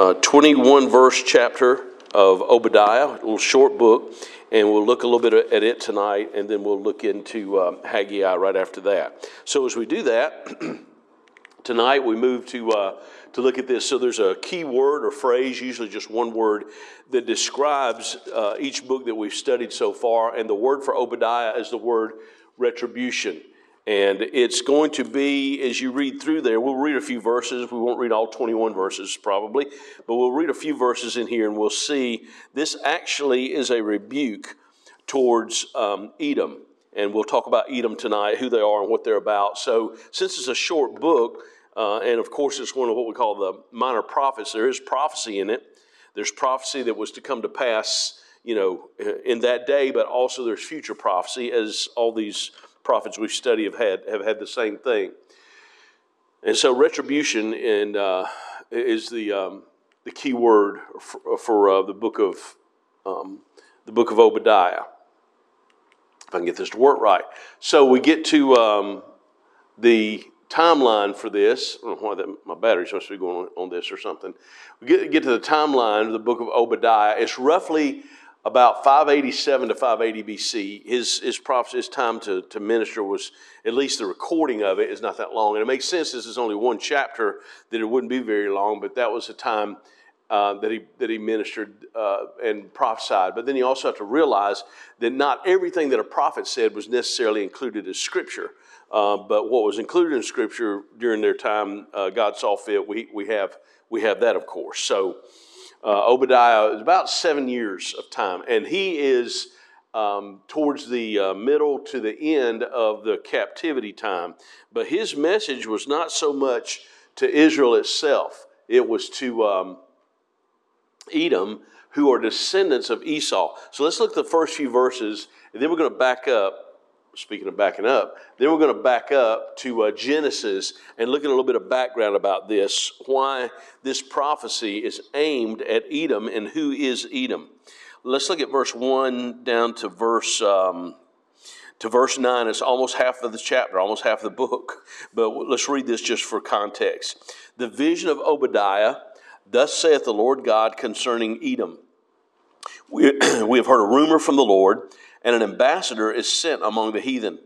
uh, 21 verse chapter of Obadiah, a little short book, and we'll look a little bit at it tonight, and then we'll look into um, Haggai right after that. So as we do that, tonight we move to uh, to look at this. So there's a key word or phrase, usually just one word, that describes uh, each book that we've studied so far, and the word for Obadiah is the word retribution. And it's going to be, as you read through there, we'll read a few verses. We won't read all 21 verses probably, but we'll read a few verses in here and we'll see this actually is a rebuke towards um, Edom. And we'll talk about Edom tonight, who they are and what they're about. So, since it's a short book, uh, and of course it's one of what we call the minor prophets, there is prophecy in it. There's prophecy that was to come to pass, you know, in that day, but also there's future prophecy as all these prophets we study have had have had the same thing. And so retribution uh, is the um, the key word for, for uh, the book of um, the book of Obadiah. If I can get this to work right, so we get to um, the timeline for this. I don't know why that, my battery's supposed to be going on, on this or something. We get, get to the timeline of the book of Obadiah. It's roughly about 587 to 580 BC, his, his prophecy, his time to, to minister was, at least the recording of it is not that long. And it makes sense, this is only one chapter, that it wouldn't be very long, but that was the time uh, that, he, that he ministered uh, and prophesied. But then you also have to realize that not everything that a prophet said was necessarily included as scripture. Uh, but what was included in scripture during their time, uh, God saw fit, we, we, have, we have that, of course. So, uh, Obadiah is about seven years of time, and he is um, towards the uh, middle to the end of the captivity time. But his message was not so much to Israel itself, it was to um, Edom, who are descendants of Esau. So let's look at the first few verses, and then we're going to back up speaking of backing up, then we're going to back up to uh, Genesis and look at a little bit of background about this, why this prophecy is aimed at Edom and who is Edom. Let's look at verse 1 down to verse. Um, to verse 9, it's almost half of the chapter, almost half of the book. But let's read this just for context. The vision of Obadiah, thus saith the Lord God concerning Edom. We, we have heard a rumor from the Lord and an ambassador is sent among the heathen.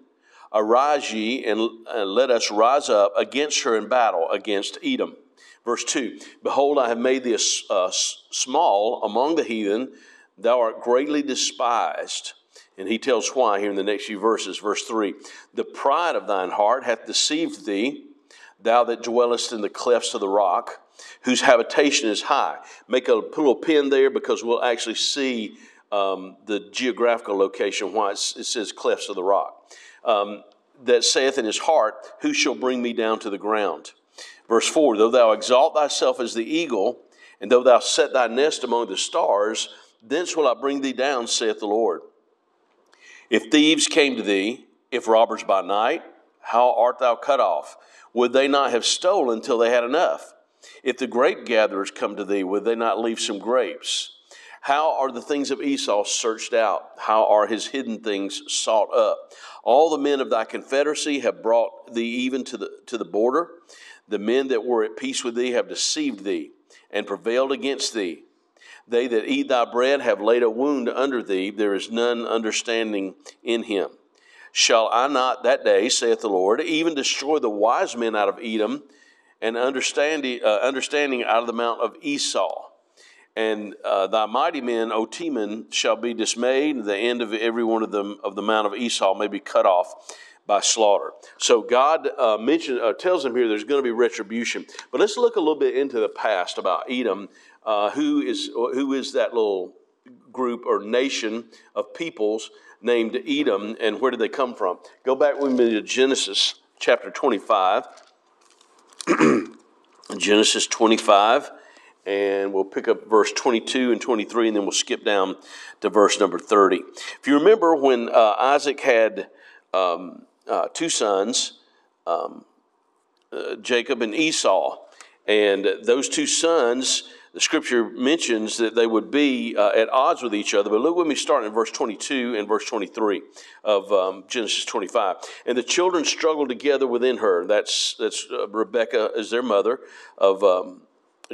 Arise ye, and, let us rise up against her in battle against Edom. Verse 2 Behold, I have made thee small among the heathen, thou art greatly despised. And he tells why here in the next few verses. Verse 3 The pride of thine heart hath deceived thee, thou that dwellest in the clefts of the rock, whose habitation is high. Make a little pin there because we'll actually see um, the geographical location, why it says clefts of the rock. Um, that saith in his heart, Who shall bring me down to the ground? Verse 4 Though thou exalt thyself as the eagle, and though thou set thy nest among the stars, thence will I bring thee down, saith the Lord. If thieves came to thee, if robbers by night, how art thou cut off? Would they not have stolen till they had enough? If the grape gatherers come to thee, would they not leave some grapes? How are the things of Esau searched out? How are his hidden things sought up? All the men of thy confederacy have brought thee even to the, to the border. The men that were at peace with thee have deceived thee and prevailed against thee. They that eat thy bread have laid a wound under thee. There is none understanding in him. Shall I not that day, saith the Lord, even destroy the wise men out of Edom and understanding, uh, understanding out of the mount of Esau? And uh, thy mighty men, O Teman, shall be dismayed, and the end of every one of them of the mount of Esau may be cut off by slaughter. So God uh, mentioned, uh, tells them here there's going to be retribution. But let's look a little bit into the past about Edom. Uh, who is who is that little group or nation of peoples named Edom, and where did they come from? Go back with me to Genesis chapter 25. Genesis 25 and we'll pick up verse 22 and 23, and then we'll skip down to verse number 30. If you remember when uh, Isaac had um, uh, two sons, um, uh, Jacob and Esau, and those two sons, the scripture mentions that they would be uh, at odds with each other. But look with me starting in verse 22 and verse 23 of um, Genesis 25. And the children struggled together within her. That's, that's uh, Rebecca as their mother of.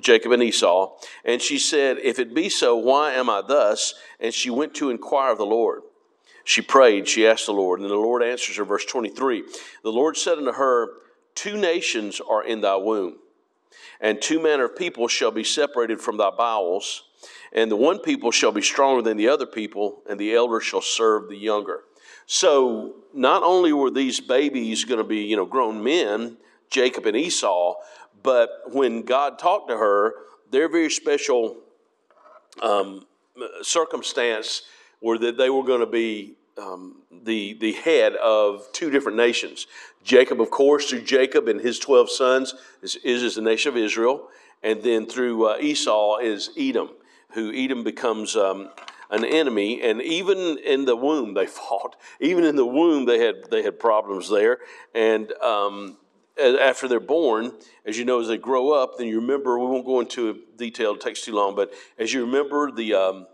Jacob and Esau. And she said, If it be so, why am I thus? And she went to inquire of the Lord. She prayed, she asked the Lord, and the Lord answers her, verse 23. The Lord said unto her, Two nations are in thy womb, and two manner of people shall be separated from thy bowels, and the one people shall be stronger than the other people, and the elder shall serve the younger. So not only were these babies going to be, you know, grown men, Jacob and Esau, but when God talked to her, their very special um, circumstance were that they were going to be um, the, the head of two different nations. Jacob, of course, through Jacob and his 12 sons, is, is the nation of Israel. And then through uh, Esau is Edom, who Edom becomes um, an enemy. And even in the womb, they fought. Even in the womb, they had, they had problems there. And um, after they're born, as you know, as they grow up, then you remember, we won't go into detail, it takes too long, but as you remember the, um,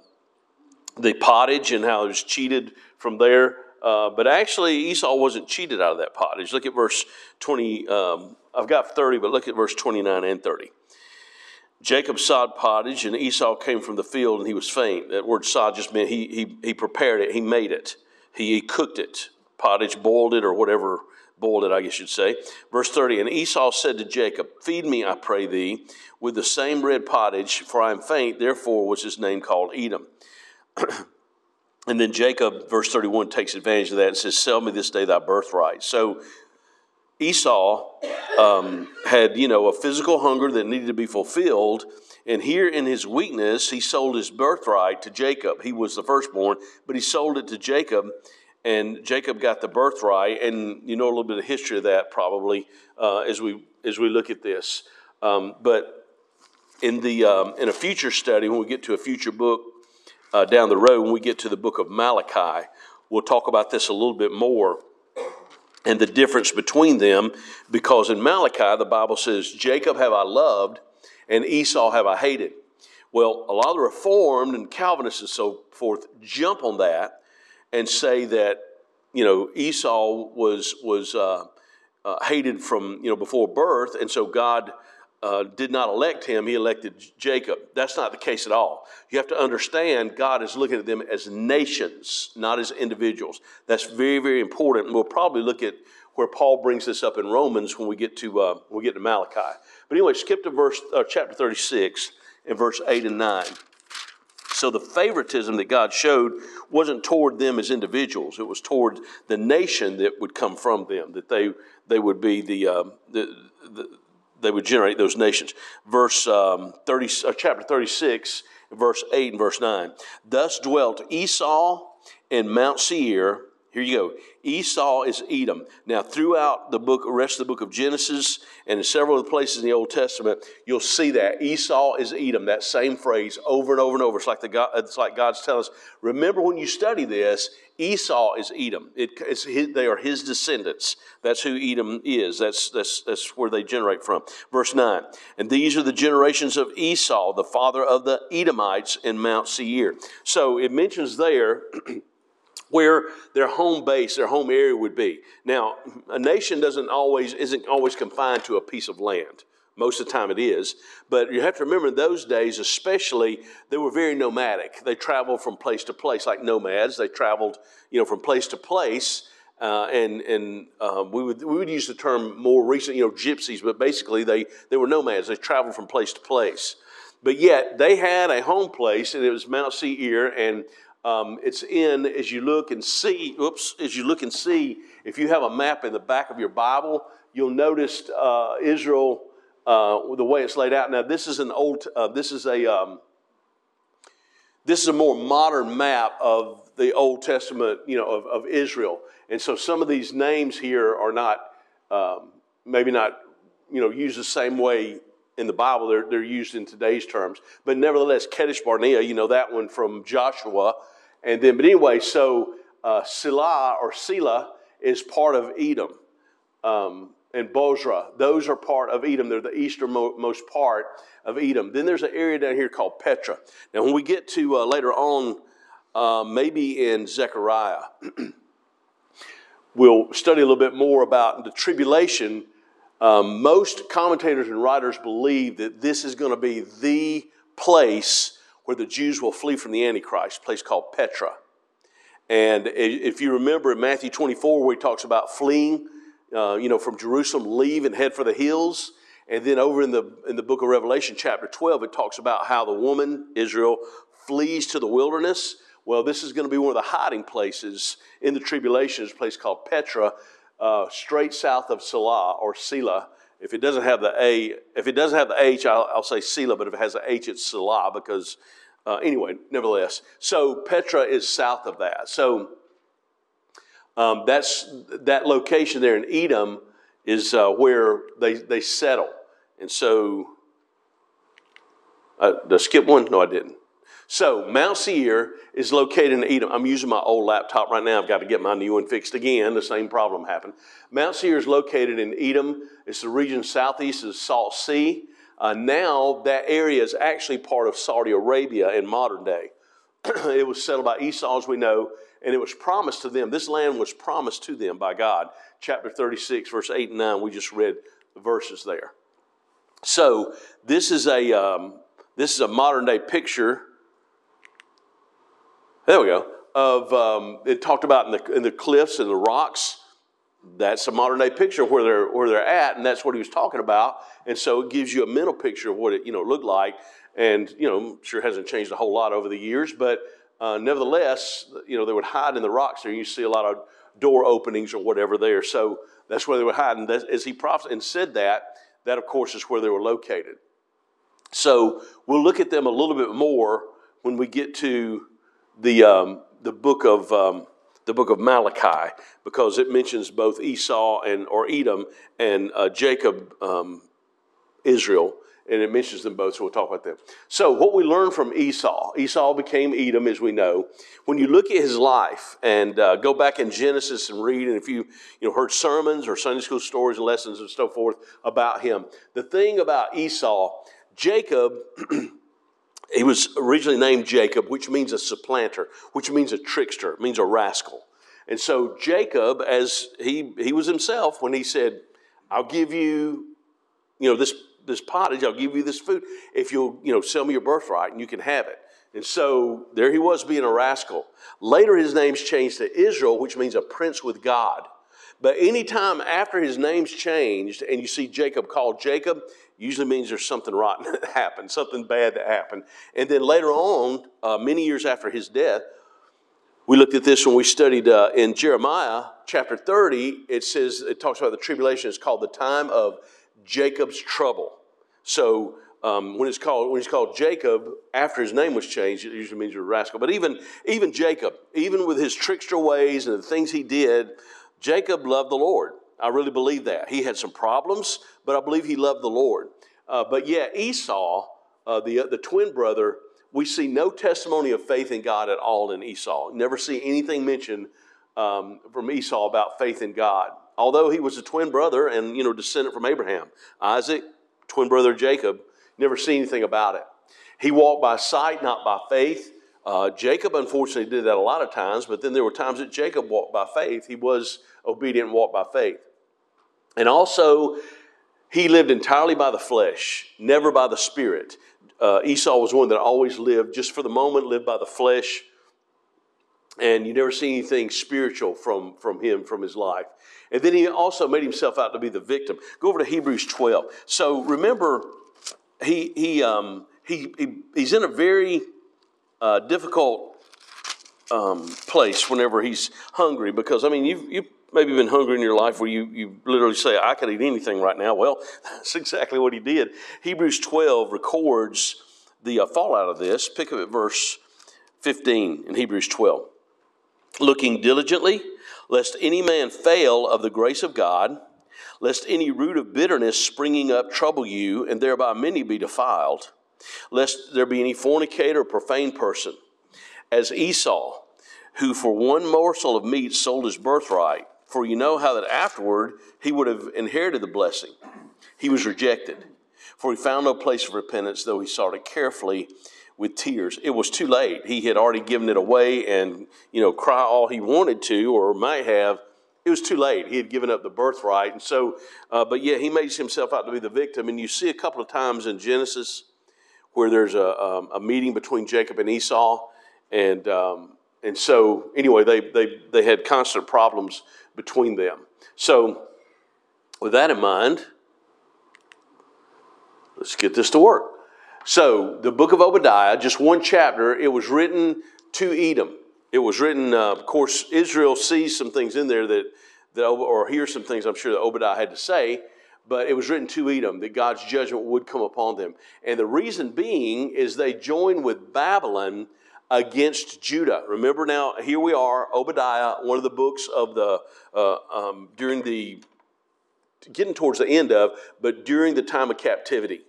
the pottage and how it was cheated from there. Uh, but actually, Esau wasn't cheated out of that pottage. Look at verse 20. Um, I've got 30, but look at verse 29 and 30. Jacob sod pottage, and Esau came from the field, and he was faint. That word sod just meant he, he, he prepared it, he made it, he, he cooked it. Pottage, boiled it, or whatever boiled it, I guess you'd say. Verse 30 And Esau said to Jacob, Feed me, I pray thee, with the same red pottage, for I am faint. Therefore was his name called Edom. and then Jacob, verse 31, takes advantage of that and says, Sell me this day thy birthright. So Esau um, had, you know, a physical hunger that needed to be fulfilled. And here in his weakness, he sold his birthright to Jacob. He was the firstborn, but he sold it to Jacob and Jacob got the birthright, and you know a little bit of history of that probably uh, as we as we look at this. Um, but in the um, in a future study, when we get to a future book uh, down the road, when we get to the book of Malachi, we'll talk about this a little bit more and the difference between them, because in Malachi the Bible says, "Jacob have I loved, and Esau have I hated." Well, a lot of the Reformed and Calvinists and so forth jump on that and say that you know Esau was was uh, uh, hated from you know before birth, and so God uh, did not elect him; He elected Jacob. That's not the case at all. You have to understand God is looking at them as nations, not as individuals. That's very very important. And we'll probably look at where Paul brings this up in Romans when we get to uh, when we get to Malachi. But anyway, skip to verse uh, chapter thirty six and verse eight and nine. So the favoritism that God showed wasn't toward them as individuals, it was toward the nation that would come from them, that they, they would be the, uh, the, the they would generate those nations. Verse um, 30, uh, chapter 36, verse 8 and verse 9. Thus dwelt Esau in Mount Seir. Here you go. Esau is Edom. Now, throughout the book, rest of the book of Genesis, and in several of the places in the Old Testament, you'll see that Esau is Edom. That same phrase over and over and over. It's like the God, it's like God's telling us. Remember when you study this, Esau is Edom. It, his, they are his descendants. That's who Edom is. That's, that's, that's where they generate from. Verse 9. And these are the generations of Esau, the father of the Edomites in Mount Seir. So it mentions there where their home base, their home area would be. Now, a nation doesn't always isn't always confined to a piece of land. Most of the time it is. But you have to remember in those days, especially, they were very nomadic. They traveled from place to place like nomads. They traveled, you know, from place to place. Uh, and and uh, we would we would use the term more recent, you know, gypsies, but basically they they were nomads. They traveled from place to place, but yet they had a home place, and it was Mount Seir, and um, it's in as you look and see. Oops, as you look and see, if you have a map in the back of your Bible, you'll notice uh, Israel uh, the way it's laid out. Now, this is an old. Uh, this is a. Um, this is a more modern map of the Old Testament, you know, of, of Israel. And so some of these names here are not, um, maybe not, you know, used the same way in the Bible. They're, they're used in today's terms. But nevertheless, Kadesh Barnea, you know that one from Joshua, and then, but anyway, so uh, Sila or Sela is part of Edom. Um, and Bozrah, those are part of Edom. They're the easternmost part of Edom. Then there's an area down here called Petra. Now, when we get to uh, later on, uh, maybe in Zechariah, we'll study a little bit more about the tribulation Um, most commentators and writers believe that this is going to be the place where the Jews will flee from the Antichrist, place called Petra. And if you remember in Matthew 24, where he talks about fleeing, uh, you know, from Jerusalem, leave and head for the hills. And then over in the, in the book of Revelation, chapter 12, it talks about how the woman, Israel, flees to the wilderness. Well, this is going to be one of the hiding places in the tribulation, is a place called Petra, uh, straight south of Salah or Selah. If it doesn't have the A, if it doesn't have the H, I'll, I'll say Selah, but if it has the H, it's Salah because uh, anyway, nevertheless, so Petra is south of that. So um, that's that location there in Edom is uh, where they they settle, and so uh, did I skip one? No, I didn't. So Mount Seir is located in Edom. I'm using my old laptop right now. I've got to get my new one fixed again. The same problem happened. Mount Seir is located in Edom. It's the region southeast of the Salt Sea. Uh, now that area is actually part of Saudi Arabia in modern day. it was settled by Esau, as we know, and it was promised to them. This land was promised to them by God. Chapter 36, verse 8 and 9, we just read the verses there. So this is a um, this is a modern day picture. There we go. Of um, it talked about in the in the cliffs and the rocks that's a modern day picture where they're where they're at, and that's what he was talking about. And so it gives you a mental picture of what it you know looked like. And you know, sure hasn't changed a whole lot over the years, but uh, nevertheless, you know, they would hide in the rocks there. You see a lot of door openings or whatever there. So that's where they would hide. And as he prophesied and said that, that of course is where they were located. So we'll look at them a little bit more when we get to the um, the book of. Um, the book of Malachi because it mentions both Esau and or Edom and uh, Jacob, um, Israel, and it mentions them both. So we'll talk about them. So what we learn from Esau, Esau became Edom, as we know. When you look at his life and uh, go back in Genesis and read, and if you you know heard sermons or Sunday school stories and lessons and so forth about him, the thing about Esau, Jacob. He was originally named Jacob, which means a supplanter, which means a trickster, means a rascal. And so Jacob, as he, he was himself, when he said, I'll give you, you know, this, this pottage, I'll give you this food if you'll, you know, sell me your birthright and you can have it. And so there he was being a rascal. Later his name's changed to Israel, which means a prince with God. But anytime after his name's changed and you see Jacob called Jacob, usually means there's something rotten that happened, something bad that happened. And then later on, uh, many years after his death, we looked at this when we studied uh, in Jeremiah chapter 30. It says, it talks about the tribulation. It's called the time of Jacob's trouble. So um, when it's called when he's called Jacob, after his name was changed, it usually means you're a rascal. But even even Jacob, even with his trickster ways and the things he did, Jacob loved the Lord. I really believe that. He had some problems, but I believe he loved the Lord. Uh, but yeah, Esau, uh, the, the twin brother, we see no testimony of faith in God at all in Esau. Never see anything mentioned um, from Esau about faith in God. Although he was a twin brother and, you know, descendant from Abraham. Isaac, twin brother Jacob, never see anything about it. He walked by sight, not by faith. Uh, Jacob, unfortunately, did that a lot of times, but then there were times that Jacob walked by faith. He was obedient and walked by faith. And also, he lived entirely by the flesh, never by the spirit. Uh, Esau was one that always lived just for the moment, lived by the flesh. And you never see anything spiritual from, from him, from his life. And then he also made himself out to be the victim. Go over to Hebrews 12. So remember, he, he, um, he, he he's in a very uh, difficult um, place whenever he's hungry because, I mean, you've, you've maybe you've been hungry in your life where you, you literally say, I could eat anything right now. Well, that's exactly what he did. Hebrews 12 records the uh, fallout of this. Pick up at verse 15 in Hebrews 12. Looking diligently, lest any man fail of the grace of God, lest any root of bitterness springing up trouble you, and thereby many be defiled, lest there be any fornicator or profane person, as Esau, who for one morsel of meat sold his birthright. For you know how that afterward he would have inherited the blessing. He was rejected, for he found no place of repentance, though he sought it carefully with tears. It was too late. He had already given it away and, you know, cry all he wanted to or might have, it was too late. He had given up the birthright. And so, uh, but yeah, he makes himself out to be the victim. And you see a couple of times in Genesis where there's a, um, a meeting between Jacob and Esau. And, um, and so, anyway, they, they, they had constant problems between them. So, with that in mind, let's get this to work. So, the book of Obadiah, just one chapter, it was written to Edom. It was written, uh, of course, Israel sees some things in there that, that, or hears some things I'm sure that Obadiah had to say, but it was written to Edom that God's judgment would come upon them. And the reason being is they joined with Babylon against Judah. Remember now, here we are, Obadiah, one of the books of the, uh, um, during the, getting towards the end of, but during the time of captivity.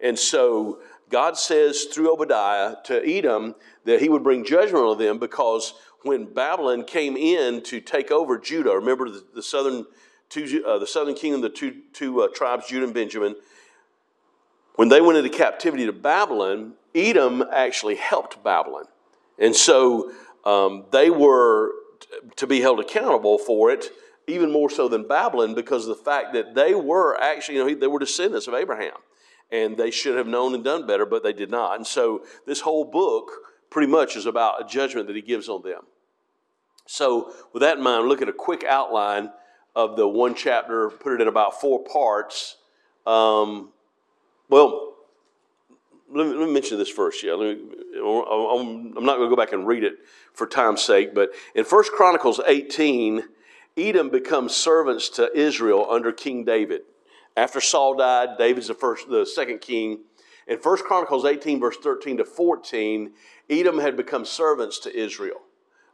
And so God says through Obadiah to Edom that he would bring judgment on them because when Babylon came in to take over Judah, remember the, the southern two, uh, the southern kingdom, the two, two uh, tribes, Judah and Benjamin, when they went into captivity to Babylon, Edom actually helped Babylon. And so um, they were to be held accountable for it, even more so than Babylon, because of the fact that they were actually, you know, they were descendants of Abraham and they should have known and done better, but they did not. And so this whole book pretty much is about a judgment that he gives on them. So, with that in mind, look at a quick outline of the one chapter, put it in about four parts. Um, well, let me, let me, mention this first. Yeah, me, I'm, not going to go back and read it for time's sake, but in First Chronicles 18, Edom becomes servants to Israel under King David. After Saul died, David's the first, the second king. In 1 Chronicles 18, verse 13 to 14, Edom had become servants to Israel,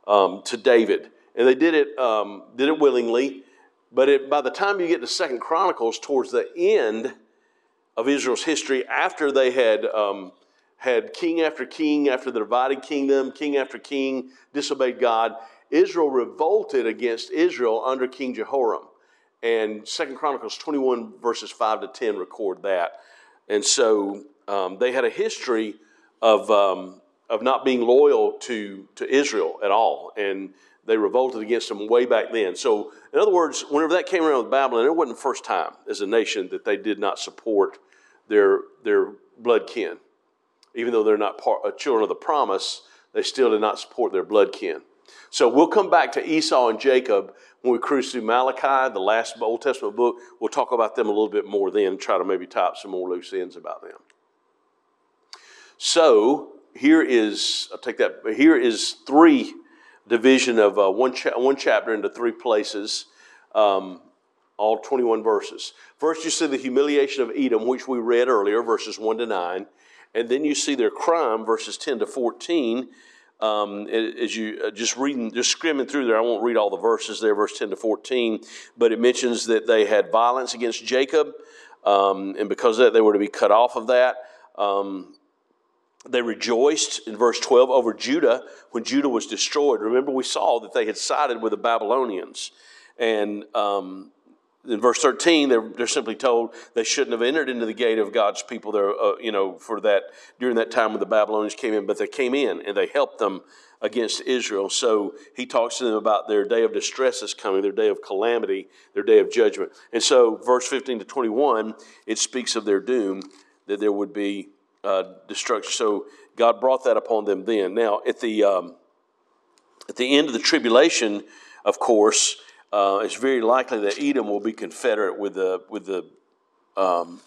um, to David. And they did it, um, did it willingly. But it, by the time you get to Second Chronicles, towards the end of Israel's history, after they had um, had king after king after the divided kingdom, king after king disobeyed God, Israel revolted against Israel under King Jehoram. And Second Chronicles 21 verses 5 to 10 record that. And so um, they had a history of, um, of not being loyal to, to Israel at all, and they revolted against them way back then. So, in other words, whenever that came around with Babylon, it wasn't the first time as a nation that they did not support their, their blood kin. Even though they're not part, uh, children of the promise, they still did not support their blood kin. So we'll come back to Esau and Jacob when we cruise through Malachi, the last Old Testament book. We'll talk about them a little bit more then, try to maybe tie up some more loose ends about them. So here is, I'll take that, here is three division of uh, one, cha- one chapter into three places, um, all 21 verses. First, you see the humiliation of Edom, which we read earlier, verses 1 to 9. And then you see their crime, verses 10 to 14 um, as you uh, just reading, just skimming through there, I won't read all the verses there, verse 10 to 14, but it mentions that they had violence against Jacob, um, and because of that, they were to be cut off of that. Um, they rejoiced in verse 12 over Judah when Judah was destroyed. Remember, we saw that they had sided with the Babylonians. And um, in verse 13 they're, they're simply told they shouldn't have entered into the gate of god's people there uh, you know for that during that time when the babylonians came in but they came in and they helped them against israel so he talks to them about their day of distress is coming their day of calamity their day of judgment and so verse 15 to 21 it speaks of their doom that there would be uh, destruction so god brought that upon them then now at the um, at the end of the tribulation of course uh, it's very likely that Edom will be confederate with the with the um,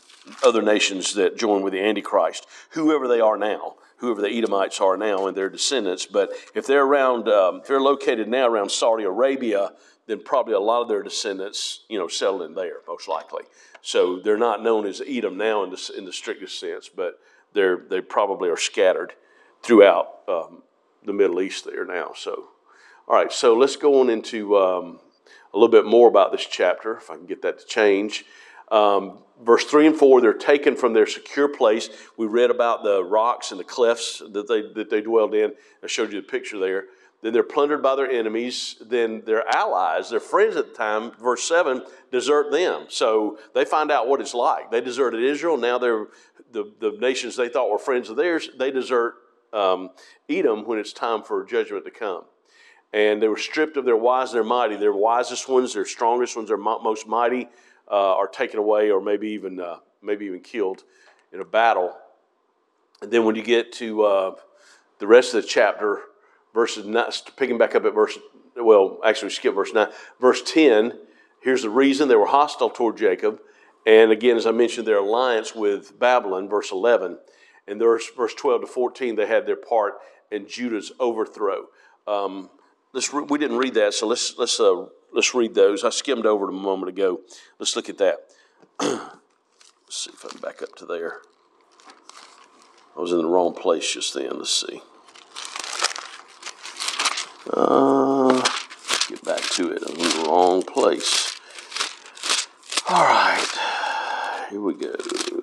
other nations that join with the Antichrist, whoever they are now, whoever the Edomites are now and their descendants. But if they're around, um, if they're located now around Saudi Arabia, then probably a lot of their descendants, you know, settled in there, most likely. So they're not known as Edom now in the, in the strictest sense, but they're they probably are scattered throughout um, the Middle East there now. So, all right, so let's go on into um, a little bit more about this chapter, if I can get that to change. Um, verse 3 and 4, they're taken from their secure place. We read about the rocks and the cliffs that they, that they dwelled in. I showed you the picture there. Then they're plundered by their enemies. Then their allies, their friends at the time, verse 7, desert them. So they find out what it's like. They deserted Israel. Now they're the, the nations they thought were friends of theirs, they desert um, Edom when it's time for judgment to come. and they were stripped of their wise and their mighty. Their wisest ones, their strongest ones, their most mighty uh, are taken away, or maybe even uh, maybe even killed in a battle. And then when you get to uh, the rest of the chapter, verses nine, picking back up at verse well, actually skip verse nine, verse ten. Here's the reason they were hostile toward Jacob, and again, as I mentioned, their alliance with Babylon, verse eleven, and there's verse twelve to fourteen. They had their part in Judah's overthrow. Um, let's re- we didn't read that, so let's let's uh, let's read those. I skimmed over them a moment ago. Let's look at that. let's see if I can back up to there. I was in the wrong place just then. Let's see. Uh, get back to it. I'm in the wrong place. All right. Here we go.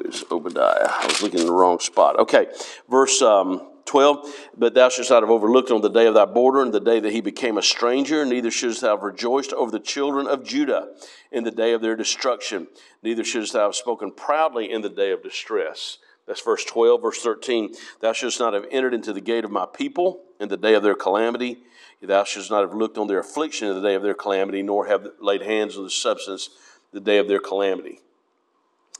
It's Obadiah. I was looking in the wrong spot. Okay. Verse um, 12, but thou shouldst not have overlooked on the day of thy border, and the day that he became a stranger, neither shouldst thou have rejoiced over the children of Judah in the day of their destruction, neither shouldst thou have spoken proudly in the day of distress. That's verse 12. Verse 13, thou shouldst not have entered into the gate of my people in the day of their calamity. Thou shouldst not have looked on their affliction in the day of their calamity, nor have laid hands on the substance the day of their calamity.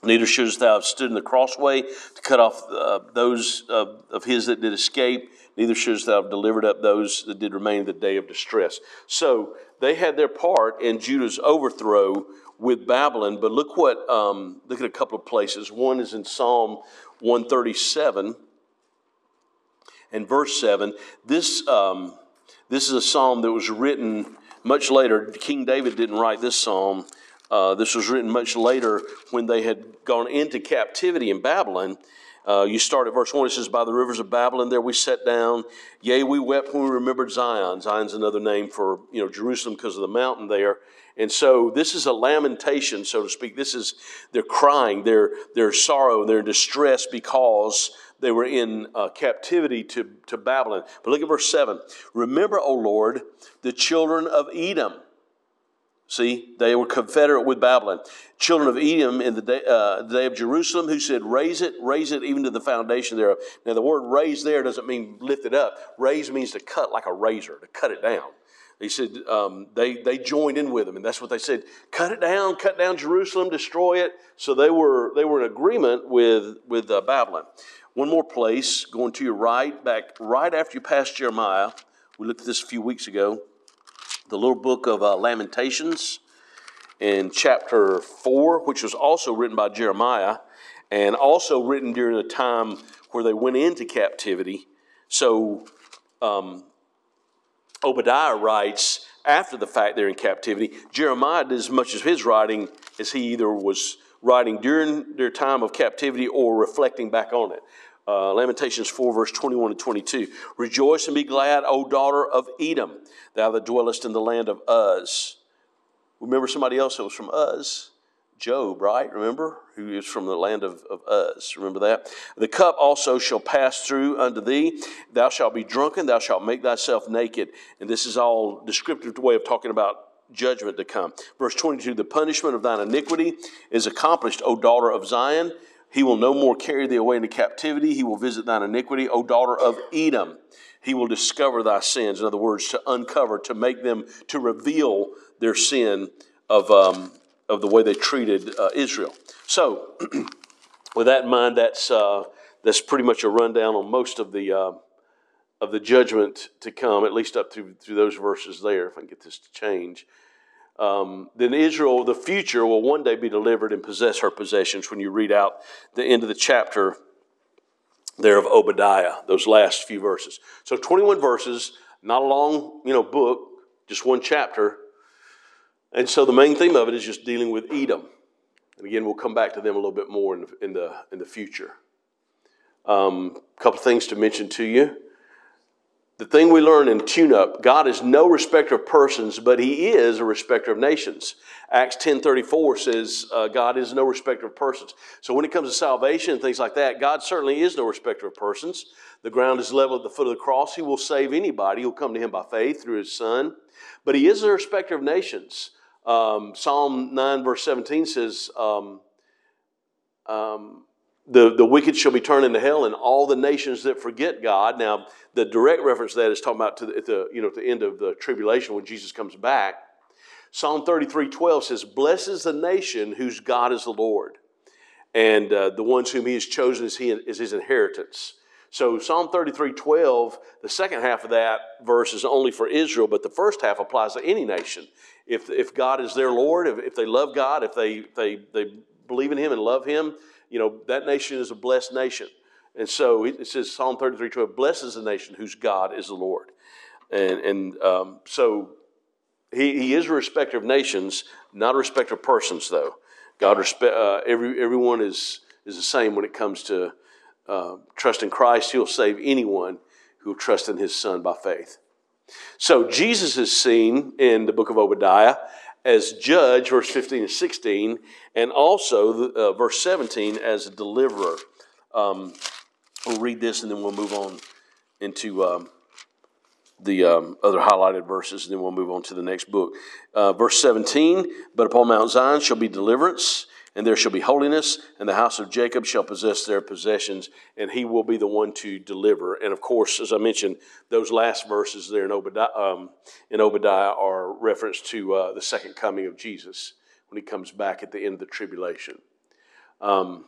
Neither shouldst thou have stood in the crossway to cut off uh, those of his that did escape. Neither shouldst thou have delivered up those that did remain in the day of distress. So they had their part in Judah's overthrow with Babylon. But look what um, look at a couple of places. One is in Psalm 137 and verse 7. This um, this is a psalm that was written much later. King David didn't write this psalm. Uh, this was written much later when they had gone into captivity in Babylon. Uh, you start at verse 1, it says, By the rivers of Babylon there we sat down. Yea, we wept when we remembered Zion. Zion's another name for you know Jerusalem because of the mountain there. And so this is a lamentation, so to speak. This is their crying, their, their sorrow, their distress because they were in uh, captivity to, to Babylon. But look at verse 7. Remember, O Lord, the children of Edom See, they were confederate with Babylon. Children of Edom in the day, uh, the day, of Jerusalem, who said, Raise it, raise it even to the foundation thereof. Now, the word raise there doesn't mean lift it up. Raise means to cut like a razor, to cut it down. He said um, they, they joined in with them, and that's what they said cut it down, cut down Jerusalem, destroy it. So they were, they were in agreement with, with uh, Babylon. One more place, going to your right, back right after you pass Jeremiah. We looked at this a few weeks ago the little book of uh, Lamentations in chapter 4, which was also written by Jeremiah and also written during a time where they went into captivity. So um, Obadiah writes after the fact they're in captivity. Jeremiah did as much of his writing as he either was writing during their time of captivity or reflecting back on it. Uh, Lamentations 4, verse 21 and 22. Rejoice and be glad, O daughter of Edom, thou that dwellest in the land of Uz. Remember somebody else that was from Uz? Job, right? Remember? Who is from the land of, of Uz. Remember that? The cup also shall pass through unto thee. Thou shalt be drunken. Thou shalt make thyself naked. And this is all descriptive way of talking about judgment to come. Verse 22 The punishment of thine iniquity is accomplished, O daughter of Zion. He will no more carry thee away into captivity. He will visit thine iniquity, O daughter of Edom. He will discover thy sins. In other words, to uncover, to make them, to reveal their sin of, um, of the way they treated uh, Israel. So, with that in mind, that's, uh, that's pretty much a rundown on most of the, uh, of the judgment to come, at least up through, through those verses there, if I can get this to change um, then Israel, the future, will one day be delivered and possess her possessions when you read out the end of the chapter there of Obadiah, those last few verses. So 21 verses, not a long you know, book, just one chapter. And so the main theme of it is just dealing with Edom. And again, we'll come back to them a little bit more in the, in the, in the future. A um, couple things to mention to you the thing we learn in tune up god is no respecter of persons but he is a respecter of nations. Acts 10.34 says uh, god is no respecter of persons. So when it comes to salvation and things like that god certainly is no respecter of persons. The ground is level at the foot of the cross. He will save anybody who'll come to him by faith through his son. But he is a respecter of nations. Um, psalm 9 verse 17 says um, um, the, the wicked shall be turned into hell, and all the nations that forget God. Now, the direct reference to that is talking about to the, at the, you know, at the end of the tribulation when Jesus comes back. Psalm 33 12 says, Blesses the nation whose God is the Lord, and uh, the ones whom he has chosen is, he, is his inheritance. So Psalm 33 12, the second half of that verse is only for Israel, but the first half applies to any nation. If, if God is their Lord, if, if they love God, if they, they, they believe in him and love him, you know, that nation is a blessed nation. And so it says Psalm 33 12, blesses the nation whose God is the Lord. And, and um, so he, he is a respecter of nations, not a respecter of persons, though. God, respe- uh, every, everyone is, is the same when it comes to uh, trust in Christ. He'll save anyone who will trust in his Son by faith. So Jesus is seen in the book of Obadiah as judge, verse 15 and 16, and also uh, verse 17 as a deliverer. Um, we'll read this and then we'll move on into um, the um, other highlighted verses, and then we'll move on to the next book. Uh, verse 17 But upon Mount Zion shall be deliverance, and there shall be holiness, and the house of Jacob shall possess their possessions, and he will be the one to deliver. And of course, as I mentioned, those last verses there in Obadiah, um, in Obadiah are reference to uh, the second coming of Jesus when he comes back at the end of the tribulation. Um,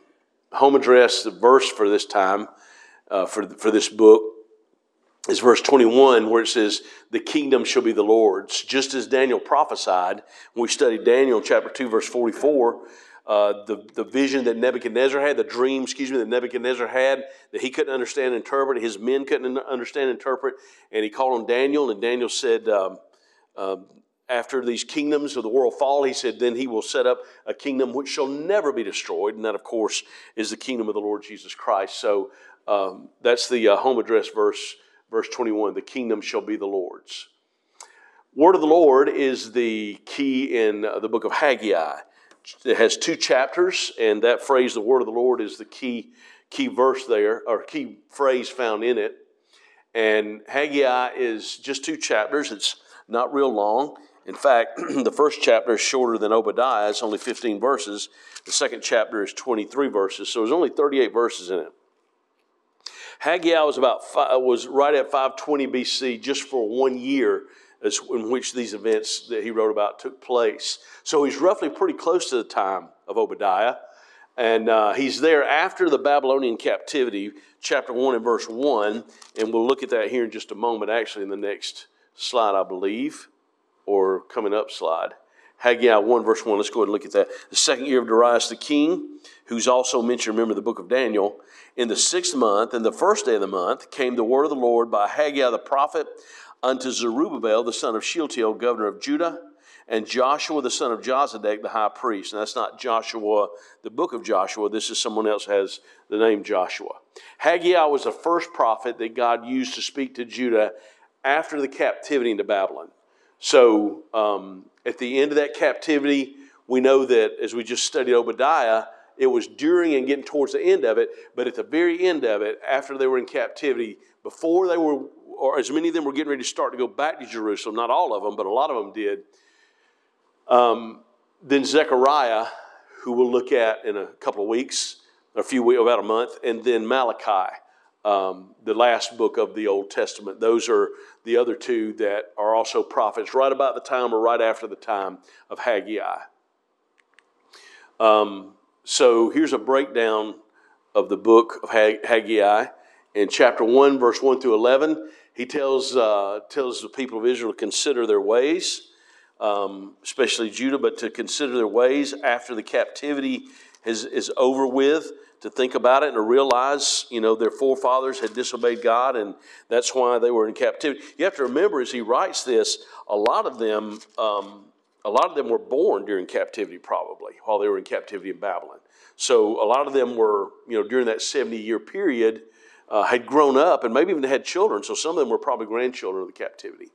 home address, the verse for this time, uh, for, for this book, is verse 21 where it says the kingdom shall be the lord's just as daniel prophesied when we studied daniel chapter 2 verse 44 uh, the, the vision that nebuchadnezzar had the dream excuse me that nebuchadnezzar had that he couldn't understand and interpret his men couldn't understand and interpret and he called on daniel and daniel said um, uh, after these kingdoms of the world fall he said then he will set up a kingdom which shall never be destroyed and that of course is the kingdom of the lord jesus christ so um, that's the uh, home address verse verse 21 the kingdom shall be the Lord's. Word of the Lord is the key in uh, the book of Haggai. It has two chapters, and that phrase, the word of the Lord, is the key, key verse there, or key phrase found in it. And Haggai is just two chapters, it's not real long. In fact, the first chapter is shorter than Obadiah, it's only 15 verses. The second chapter is 23 verses, so there's only 38 verses in it. Haggai was about five, was right at 520 BC, just for one year, in which these events that he wrote about took place. So he's roughly pretty close to the time of Obadiah, and uh, he's there after the Babylonian captivity, chapter one and verse one, and we'll look at that here in just a moment. Actually, in the next slide, I believe, or coming up slide. Haggai 1, verse 1. Let's go ahead and look at that. The second year of Darius the king, who's also mentioned, remember the book of Daniel, in the sixth month, and the first day of the month, came the word of the Lord by Haggai the prophet unto Zerubbabel, the son of Shealtiel, governor of Judah, and Joshua, the son of Jozadak, the high priest. And that's not Joshua, the book of Joshua. This is someone else has the name Joshua. Haggai was the first prophet that God used to speak to Judah after the captivity into Babylon. So um, at the end of that captivity, we know that as we just studied Obadiah, it was during and getting towards the end of it, but at the very end of it, after they were in captivity, before they were, or as many of them were getting ready to start to go back to Jerusalem, not all of them, but a lot of them did, um, then Zechariah, who we'll look at in a couple of weeks, a few weeks, about a month, and then Malachi, um, the last book of the Old Testament. Those are the other two that are also prophets, right about the time or right after the time of Haggai. Um, so here's a breakdown of the book of Haggai. In chapter 1, verse 1 through 11, he tells, uh, tells the people of Israel to consider their ways, um, especially Judah, but to consider their ways after the captivity is, is over with, to think about it and to realize, you know, their forefathers had disobeyed God, and that's why they were in captivity. You have to remember, as he writes this, a lot of them um, a lot of them were born during captivity, probably, while they were in captivity in Babylon. So a lot of them were, you know, during that 70 year period, uh, had grown up and maybe even had children. So some of them were probably grandchildren of the captivity.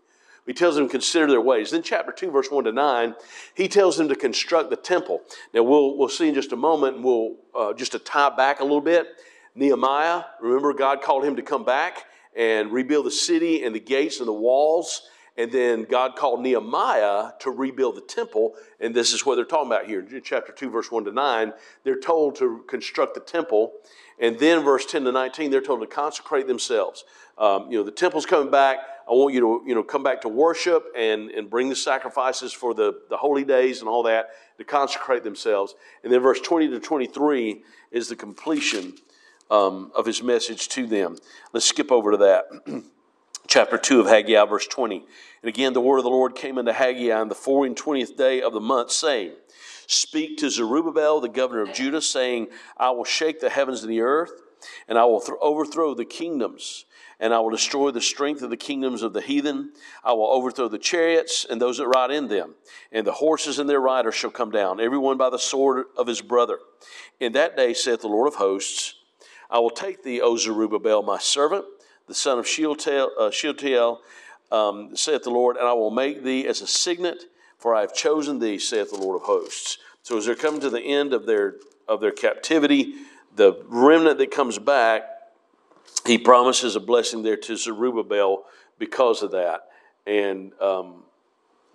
He tells them to consider their ways. Then, chapter 2, verse 1 to 9, he tells them to construct the temple. Now, we'll, we'll see in just a moment, and we'll uh, just to tie back a little bit. Nehemiah, remember, God called him to come back and rebuild the city and the gates and the walls And then God called Nehemiah to rebuild the temple. And this is what they're talking about here. In chapter 2, verse 1 to 9, they're told to construct the temple. And then verse 10 to 19, they're told to consecrate themselves. Um, you know, the temple's coming back. I want you to, you know, come back to worship and, and bring the sacrifices for the, the holy days and all that to consecrate themselves. And then verse 20 to 23 is the completion um, of his message to them. Let's skip over to that. Chapter 2 of Haggai, verse 20. And again, the word of the Lord came unto Haggai on the four and twentieth day of the month, saying, Speak to Zerubbabel, the governor of Judah, saying, I will shake the heavens and the earth, and I will th- overthrow the kingdoms and I will destroy the strength of the kingdoms of the heathen. I will overthrow the chariots and those that ride in them, and the horses and their riders shall come down, every one by the sword of his brother. In that day, saith the Lord of hosts, I will take thee, O Zerubbabel, my servant, the son of Shealtiel, uh, Shealtiel um, saith the Lord, and I will make thee as a signet, for I have chosen thee, saith the Lord of hosts. So as they're coming to the end of their of their captivity, the remnant that comes back he promises a blessing there to Zerubbabel because of that and um,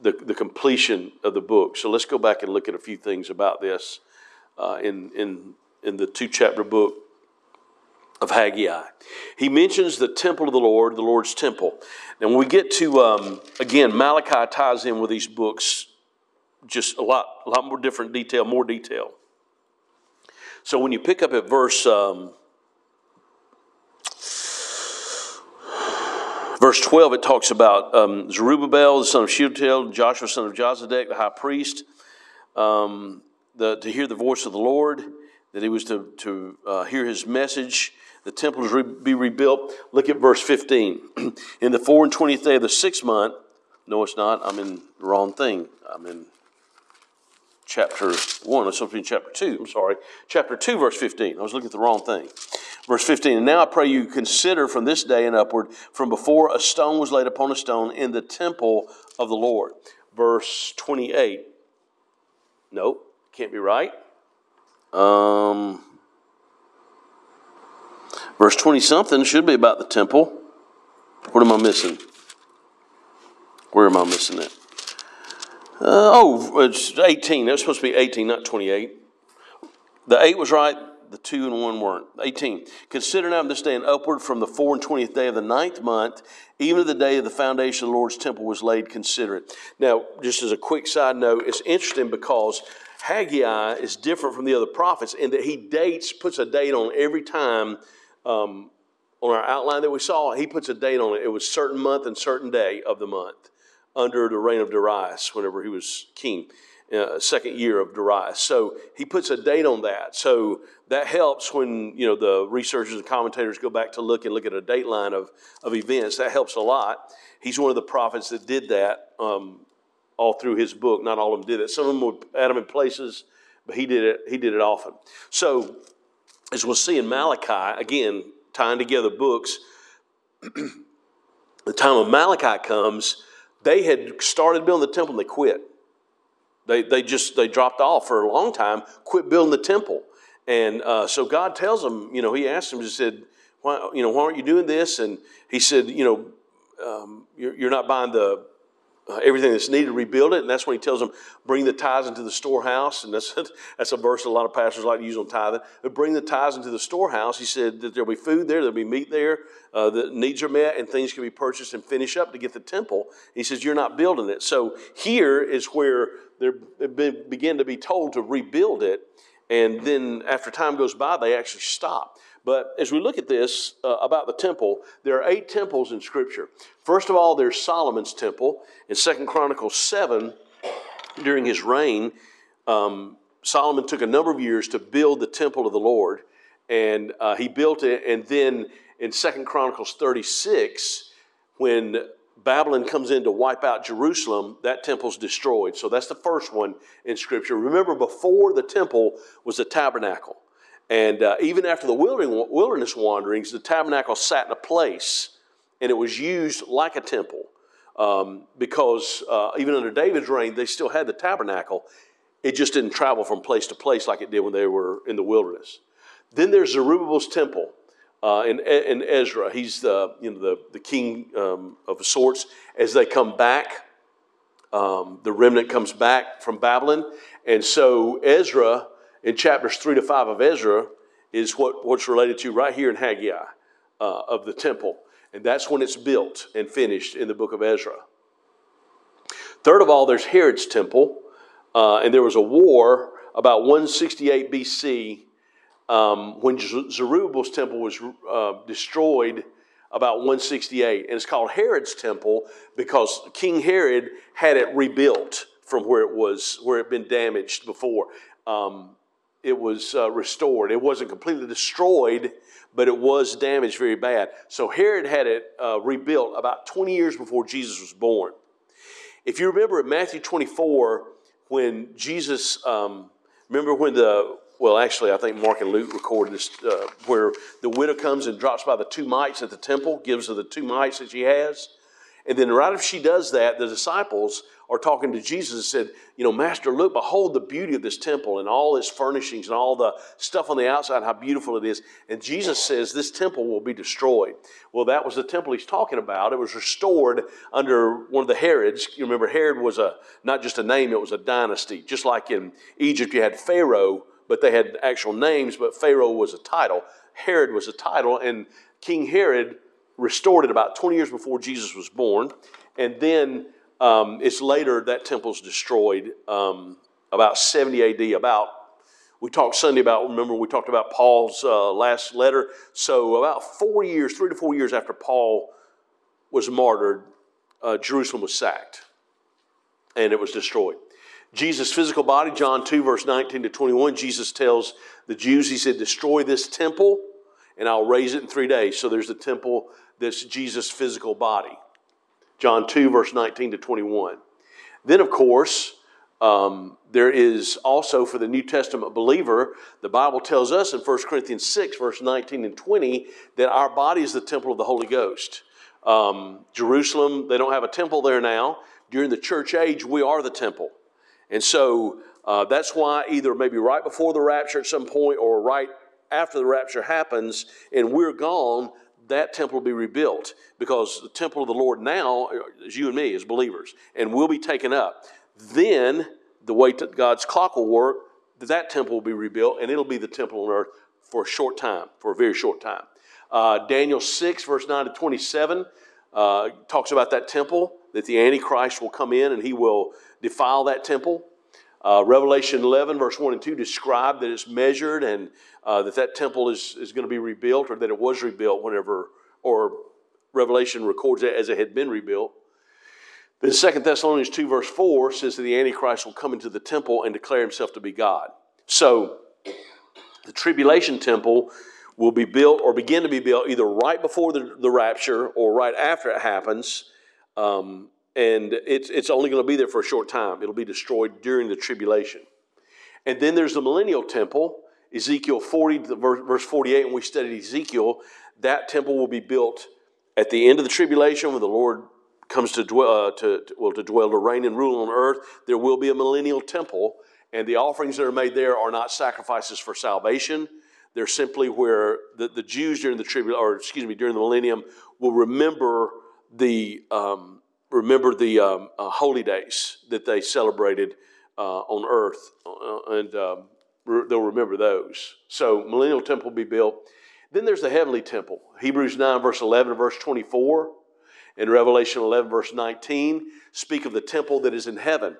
the, the completion of the book. So let's go back and look at a few things about this uh, in, in, in the two chapter book of Haggai. He mentions the temple of the Lord, the Lord's temple. And when we get to, um, again, Malachi ties in with these books just a lot, a lot more different detail, more detail. So when you pick up at verse um, Verse 12, it talks about um, Zerubbabel, the son of Shealtiel, Joshua, son of Jozadak, the high priest, um, the, to hear the voice of the Lord, that he was to, to uh, hear his message, the temple was re- be rebuilt. Look at verse 15. in the four and twentieth day of the sixth month, no, it's not, I'm in the wrong thing. I'm in chapter 1, it's supposed to be in chapter 2, I'm sorry. Chapter 2, verse 15. I was looking at the wrong thing. Verse 15, and now I pray you consider from this day and upward, from before a stone was laid upon a stone in the temple of the Lord. Verse 28. Nope, can't be right. Um, verse 20 something should be about the temple. What am I missing? Where am I missing it? Uh, oh, it's 18. That was supposed to be 18, not 28. The 8 was right the two and one weren't. 18. Consider now this day and upward from the four and twentieth day of the ninth month, even the day of the foundation of the Lord's temple was laid, consider it. Now, just as a quick side note, it's interesting because Haggai is different from the other prophets in that he dates, puts a date on every time um, on our outline that we saw, he puts a date on it. It was certain month and certain day of the month under the reign of Darius, whenever he was king uh, second year of Darius. So he puts a date on that. So that helps when you know the researchers and commentators go back to look and look at a date line of, of events. That helps a lot. He's one of the prophets that did that um, all through his book. Not all of them did it. Some of them would add them in places, but he did it. He did it often. So as we'll see in Malachi, again tying together books. the time of Malachi comes, they had started building the temple and they quit. They, they just they dropped off for a long time, quit building the temple. And uh, so God tells them, you know, he asked them, he said, why, you know, why aren't you doing this? And he said, you know, um, you're, you're, not buying the everything that's needed to rebuild it. And that's when he tells them, bring the tithes into the storehouse. And that's, that's a verse that a lot of pastors like to use on tithing. But bring the tithes into the storehouse. He said that there'll be food there, there'll be meat there, uh, the needs are met, and things can be purchased and finish up to get the temple. He says, you're not building it. So here is where they begin to be told to rebuild it. And then after time goes by, they actually stop. But as we look at this uh, about the temple, there are eight temples in Scripture. First of all, there's Solomon's temple. In Second Chronicles 7, during his reign, um, Solomon took a number of years to build the temple of the Lord. And uh, he built it. And then in Second Chronicles 36, when Babylon comes in to wipe out Jerusalem, that temple's destroyed. So that's the first one in Scripture. Remember, before the temple was the tabernacle. And uh, even after the wilderness wanderings, the tabernacle sat in a place and it was used like a temple. Um, because uh, even under David's reign, they still had the tabernacle. It just didn't travel from place to place like it did when they were in the wilderness. Then there's Zerubbabel's temple. uh, and, and Ezra. He's the, you know, the, the king um, of sorts. As they come back, um, the remnant comes back from Babylon. And so Ezra, in chapters 3 to 5 of Ezra, is what, what's related to right here in Haggai uh, of the temple. And that's when it's built and finished in the book of Ezra. Third of all, there's Herod's temple. Uh, and there was a war about 168 BC um, when Zerubbabel's temple was uh, destroyed about 168. And it's called Herod's temple because King Herod had it rebuilt from where it was, where it had been damaged before. Um, it was uh, restored. It wasn't completely destroyed, but it was damaged very bad. So Herod had it uh, rebuilt about 20 years before Jesus was born. If you remember in Matthew 24, when Jesus, um, remember when the well, actually, I think Mark and Luke recorded this, uh, where the widow comes and drops by the two mites at the temple, gives her the two mites that she has. And then, right after she does that, the disciples are talking to Jesus and said, You know, Master, look, behold the beauty of this temple and all its furnishings and all the stuff on the outside, how beautiful it is. And Jesus says, This temple will be destroyed. Well, that was the temple he's talking about. It was restored under one of the Herods. You remember, Herod was a not just a name, it was a dynasty. Just like in Egypt, you had Pharaoh but they had actual names, but Pharaoh was a title. Herod was a title, and King Herod restored it about 20 years before Jesus was born. And then um, it's later that temple's destroyed um, about 70 AD. About, we talked Sunday about, remember, we talked about Paul's uh, last letter. So about four years, three to four years after Paul was martyred, uh, Jerusalem was sacked and it was destroyed. Jesus' physical body, John 2, verse 19 to 21, Jesus tells the Jews, He said, Destroy this temple and I'll raise it in three days. So there's the temple that's Jesus' physical body. John 2, verse 19 to 21. Then, of course, um, there is also for the New Testament believer, the Bible tells us in 1 Corinthians 6, verse 19 and 20, that our body is the temple of the Holy Ghost. Um, Jerusalem, they don't have a temple there now. During the church age, we are the temple. And so uh, that's why either maybe right before the rapture at some point or right after the rapture happens and we're gone, that temple will be rebuilt because the temple of the Lord now is you and me as believers, and we'll be taken up. Then the way that God's clock will work, that temple will be rebuilt, and it'll be the temple on earth for a short time, for a very short time. Uh, Daniel 6, verse 9 to 27, uh, talks about that temple, that the Antichrist will come in and he will defile that temple. Uh, Revelation 11, verse 1 and 2 describe that it's measured and uh, that that temple is, is going to be rebuilt or that it was rebuilt whenever, or Revelation records it as it had been rebuilt. Then 2 Thessalonians 2, verse 4 says that the Antichrist will come into the temple and declare himself to be God. So, the tribulation temple will be built or begin to be built either right before the, the rapture or right after it happens. Um, and it's, it's only going to be there for a short time. It'll be destroyed during the tribulation. And then there's the millennial temple, Ezekiel 40, verse 48, when we studied Ezekiel, that temple will be built at the end of the tribulation when the Lord comes to dwell, uh, to, to, well, to dwell, to reign and rule on earth. There will be a millennial temple, and the offerings that are made there are not sacrifices for salvation. They're simply where the, the Jews during the tribulation, or excuse me, during the millennium, will remember the um, remember the um, uh, holy days that they celebrated uh, on earth, uh, and um, re- they'll remember those. So, millennial temple be built. Then there's the heavenly temple. Hebrews 9, verse 11 and verse 24, and Revelation 11, verse 19 speak of the temple that is in heaven.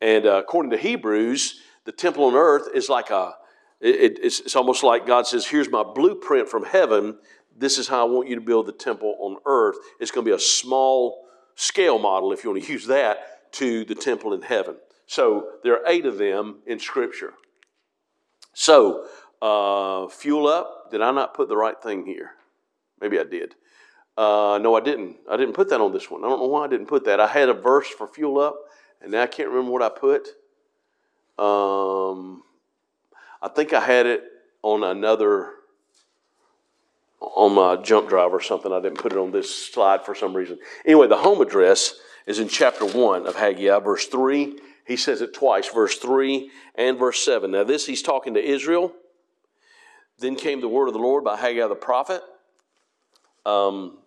And uh, according to Hebrews, the temple on earth is like a, it, it's, it's almost like God says, Here's my blueprint from heaven. This is how I want you to build the temple on earth. It's going to be a small scale model, if you want to use that, to the temple in heaven. So there are eight of them in Scripture. So, uh, fuel up. Did I not put the right thing here? Maybe I did. Uh, no, I didn't. I didn't put that on this one. I don't know why I didn't put that. I had a verse for fuel up, and now I can't remember what I put. Um, I think I had it on another on my jump drive or something. I didn't put it on this slide for some reason. Anyway, the home address is in chapter 1 of Haggai, verse 3. He says it twice, verse 3 and verse 7. Now, this he's talking to Israel. Then came the word of the Lord by Haggai the prophet. Um,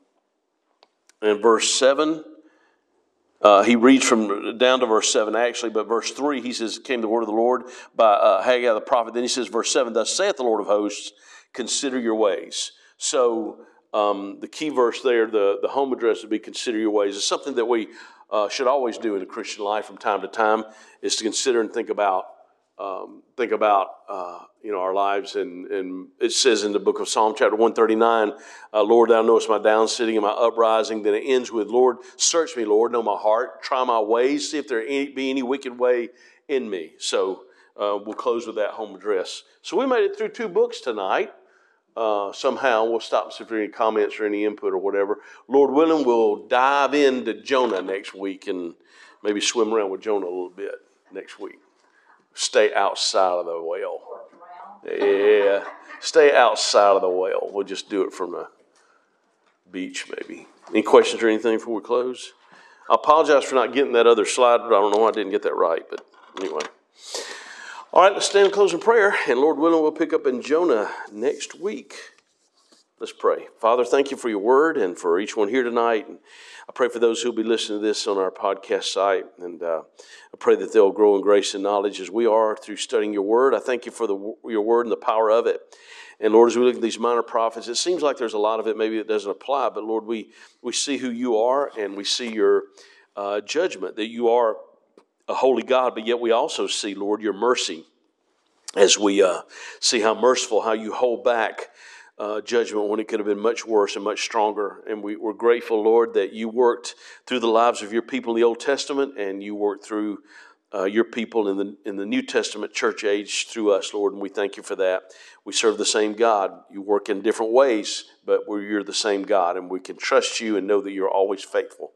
in verse 7, uh, he reads from down to verse 7 actually, but verse 3, he says, Came the word of the Lord by uh, Haggai the prophet. Then he says, verse 7, Thus saith the Lord of hosts, consider your ways. So um, the key verse there, the, the home address would be consider your ways. It's something that we uh, should always do in the Christian life from time to time, is to consider and think about um, think about uh, you know our lives. And, and it says in the book of psalm chapter 139 uh, lord thou knowest my down sitting and my uprising then it ends with. Lord search me lord know my heart. Try my ways see if there any, be any wicked way in me. So uh, we'll close with that home address. So we made it through two books tonight uh, somehow we'll stop if there are any comments or any input or whatever lord willing we'll dive into jonah next week and maybe swim around with jonah a little bit next week stay outside of the well. Yeah, stay outside of the well. We'll just do it from the beach, maybe. Any questions or anything before we close? I apologize for not getting that other slide. I don't know why I didn't get that right, but anyway. All right, let's stand and close in prayer, and Lord willing, we'll pick up in Jonah next week. Let's pray. Father, thank you for your word and for each one here tonight. And I pray for those who'll be listening to this on our podcast site. And uh, I pray that they'll grow in grace and knowledge as we are through studying your word. I thank you for the, your word and the power of it. And Lord, as we look at these minor prophets, it seems like there's a lot of it maybe that doesn't apply. But Lord, we, we see who you are and we see your uh, judgment, that you are a holy God, but yet we also see, Lord, your mercy as we uh, see how merciful, how you hold back uh, judgment when it could have been much worse and much stronger. And we, we're grateful, Lord, that you worked through the lives of your people in the Old Testament and you worked through uh, your people in the, in the New Testament church age through us, Lord, and we thank you for that. We serve the same God. You work in different ways, but you're the same God, and we can trust you and know that you're always faithful.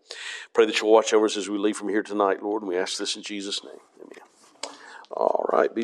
Pray that you'll watch over us as we leave from here tonight, Lord, and we ask this in Jesus' name. Amen. All right. Be